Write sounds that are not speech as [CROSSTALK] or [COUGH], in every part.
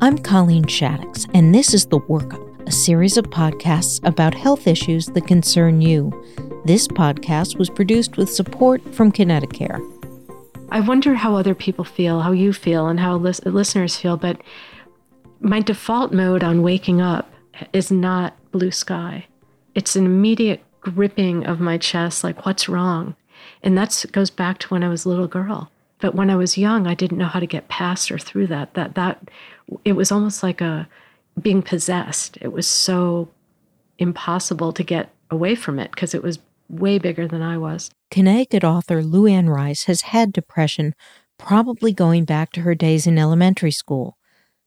I'm Colleen Shaddox, and this is The Workup, a series of podcasts about health issues that concern you. This podcast was produced with support from Connecticut. I wonder how other people feel, how you feel, and how lis- listeners feel, but my default mode on waking up is not blue sky. It's an immediate gripping of my chest, like, what's wrong? And that goes back to when I was a little girl. But when I was young, I didn't know how to get past or through that. That that it was almost like a being possessed. It was so impossible to get away from it because it was way bigger than I was. Connecticut author Luanne Rice has had depression probably going back to her days in elementary school.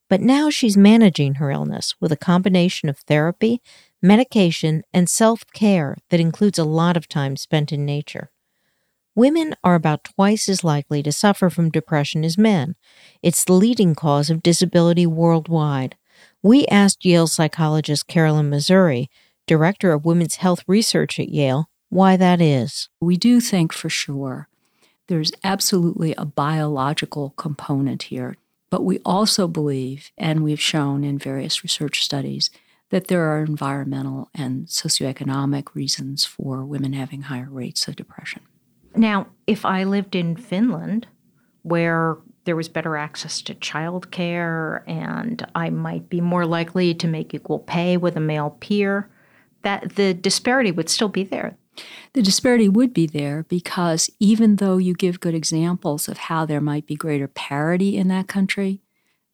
But now she's managing her illness with a combination of therapy, medication, and self care that includes a lot of time spent in nature. Women are about twice as likely to suffer from depression as men. It's the leading cause of disability worldwide. We asked Yale psychologist Carolyn Mazure, director of women's health research at Yale, why that is. We do think for sure there's absolutely a biological component here, but we also believe, and we've shown in various research studies, that there are environmental and socioeconomic reasons for women having higher rates of depression. Now, if I lived in Finland, where there was better access to childcare and I might be more likely to make equal pay with a male peer, that the disparity would still be there. The disparity would be there because even though you give good examples of how there might be greater parity in that country,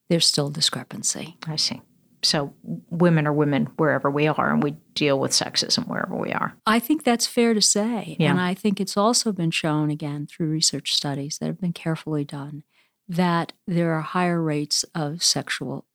there's still discrepancy. I see. So women are women wherever we are, and we deal with sexism wherever we are. I think that's fair to say. Yeah. And I think it's also been shown, again, through research studies that have been carefully done, that there are higher rates of sexual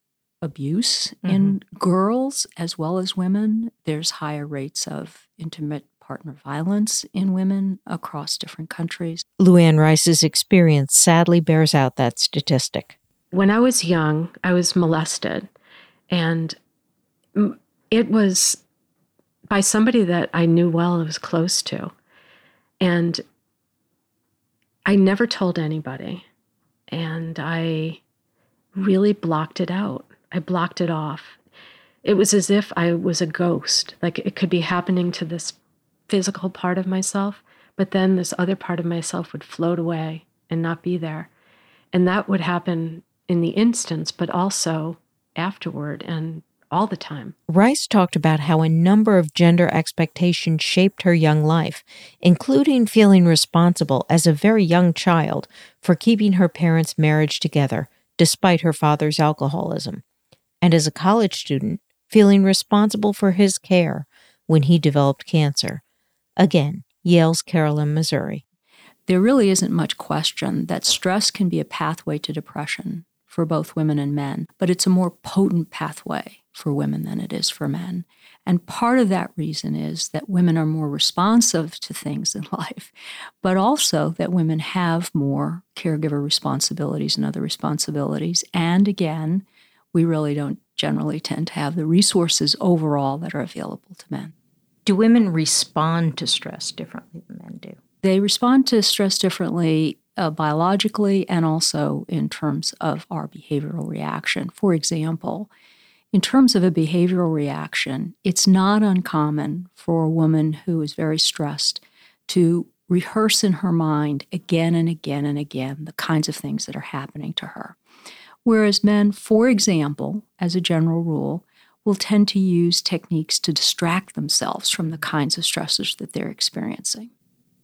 abuse mm-hmm. in girls as well as women. There's higher rates of intimate partner violence in women across different countries. Luanne Rice's experience sadly bears out that statistic. When I was young, I was molested, and it was by somebody that I knew well, I was close to. And I never told anybody. And I really blocked it out. I blocked it off. It was as if I was a ghost. Like it could be happening to this physical part of myself, but then this other part of myself would float away and not be there. And that would happen in the instance, but also afterward and all the time. Rice talked about how a number of gender expectations shaped her young life, including feeling responsible as a very young child for keeping her parents' marriage together despite her father's alcoholism, and as a college student, feeling responsible for his care when he developed cancer Again, Yale's Carolyn Mazure. There really isn't much question that stress can be a pathway to depression for both women and men, but it's a more potent pathway for women than it is for men. And part of that reason is that women are more responsive to things in [LAUGHS] life, but also that women have more caregiver responsibilities and other responsibilities. And again, we really don't generally tend to have the resources overall that are available to men. Do women respond to stress differently than men do? They respond to stress differently uh, biologically and also in terms of our behavioral reaction. For example, in terms of a behavioral reaction, it's not uncommon for a woman who is very stressed to rehearse in her mind again and again and again the kinds of things that are happening to her. Whereas men, for example, as a general rule, will tend to use techniques to distract themselves from the kinds of stressors that they're experiencing.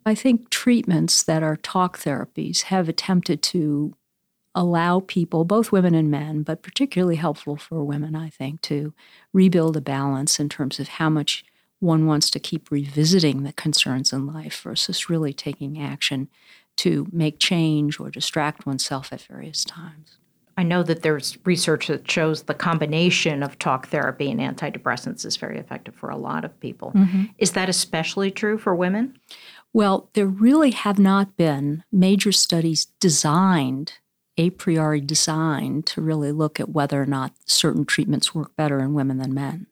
I think treatments that are talk therapies have attempted to allow people, both women and men, but particularly helpful for women, I think, to rebuild a balance in terms of how much one wants to keep revisiting the concerns in life versus really taking action to make change or distract oneself at various times. I know that there's research that shows the combination of talk therapy and antidepressants is very effective for a lot of people. Mm-hmm. Is that especially true for women? Well, there really have not been major studies designed, a priori designed, to really look at whether or not certain treatments work better in women than men.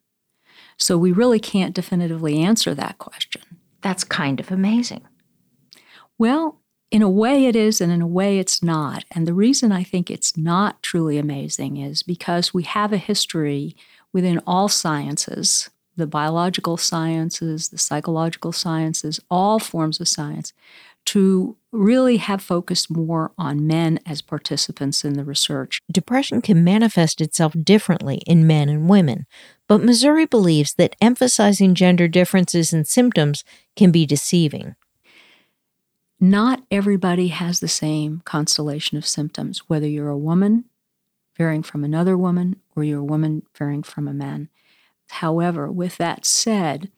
So we really can't definitively answer that question. That's kind of amazing. Well, in a way it is, and in a way it's not. And the reason I think it's not truly amazing is because we have a history within all sciences the biological sciences, the psychological sciences, all forms of science to really have focused more on men as participants in the research. Depression can manifest itself differently in men and women, but Mazure believes that emphasizing gender differences in symptoms can be deceiving not everybody has the same constellation of symptoms, whether you're a woman varying from another woman or you're a woman varying from a man. However, with that said,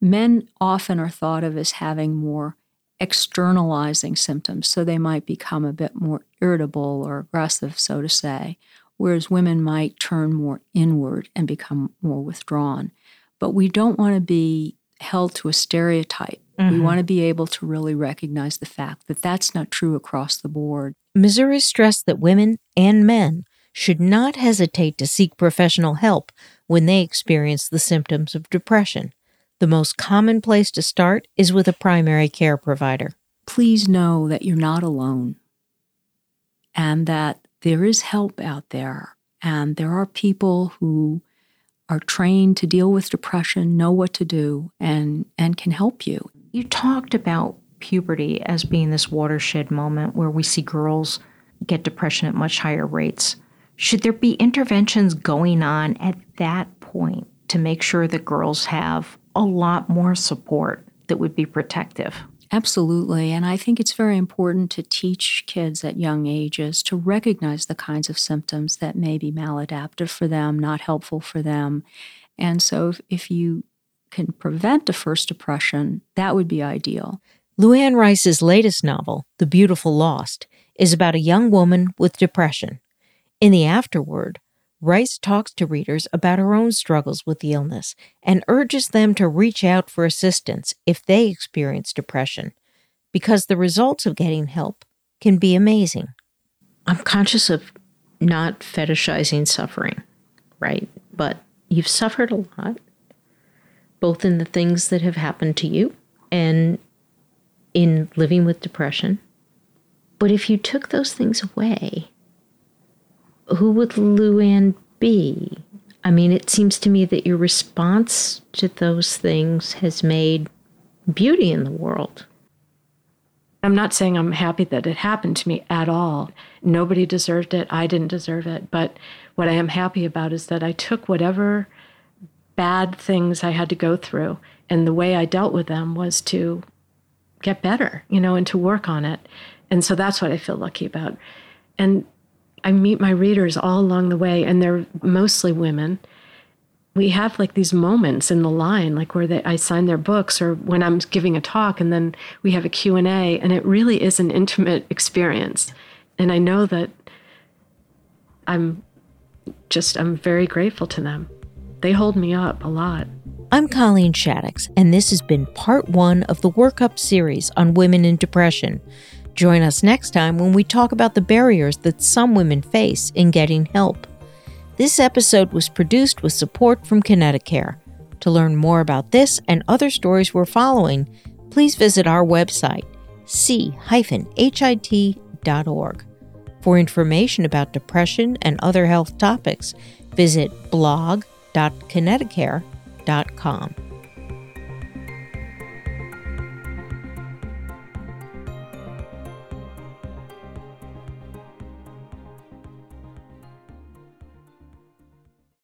men often are thought of as having more externalizing symptoms, so they might become a bit more irritable or aggressive, so to say, whereas women might turn more inward and become more withdrawn. But we don't want to be held to a stereotype Mm-hmm. We want to be able to really recognize the fact that that's not true across the board. Mazure stressed that women and men should not hesitate to seek professional help when they experience the symptoms of depression. The most common place to start is with a primary care provider. Please know that you're not alone and that there is help out there, and there are people who are trained to deal with depression, know what to do, and, and can help you. You talked about puberty as being this watershed moment where we see girls get depression at much higher rates. Should there be interventions going on at that point to make sure that girls have a lot more support that would be protective? Absolutely. And I think it's very important to teach kids at young ages to recognize the kinds of symptoms that may be maladaptive for them, not helpful for them. And so if, if you can prevent a first depression, that would be ideal. Luanne Rice's latest novel, The Beautiful Lost, is about a young woman with depression. In the afterword, Rice talks to readers about her own struggles with the illness and urges them to reach out for assistance if they experience depression, because the results of getting help can be amazing. I'm conscious of not fetishizing suffering, right? But you've suffered a lot both in the things that have happened to you and in living with depression. But if you took those things away, who would Luanne be? I mean, it seems to me that your response to those things has made beauty in the world. I'm not saying I'm happy that it happened to me at all. Nobody deserved it. I didn't deserve it. But what I am happy about is that I took whatever bad things I had to go through. And the way I dealt with them was to get better, you know, and to work on it. And so that's what I feel lucky about. And I meet my readers all along the way, and they're mostly women. We have like these moments in the line, like where they, I sign their books, or when I'm giving a talk, and then we have a Q and A, and it really is an intimate experience. And I know that I'm just I'm very grateful to them they hold me up a lot. I'm Colleen Shaddox, and this has been part one of the Workup series on women in depression. Join us next time when we talk about the barriers that some women face in getting help. This episode was produced with support from Connecticut. To learn more about this and other stories we're following, please visit our website, c-hit.org. For information about depression and other health topics, visit blog.com www.connecticut.com.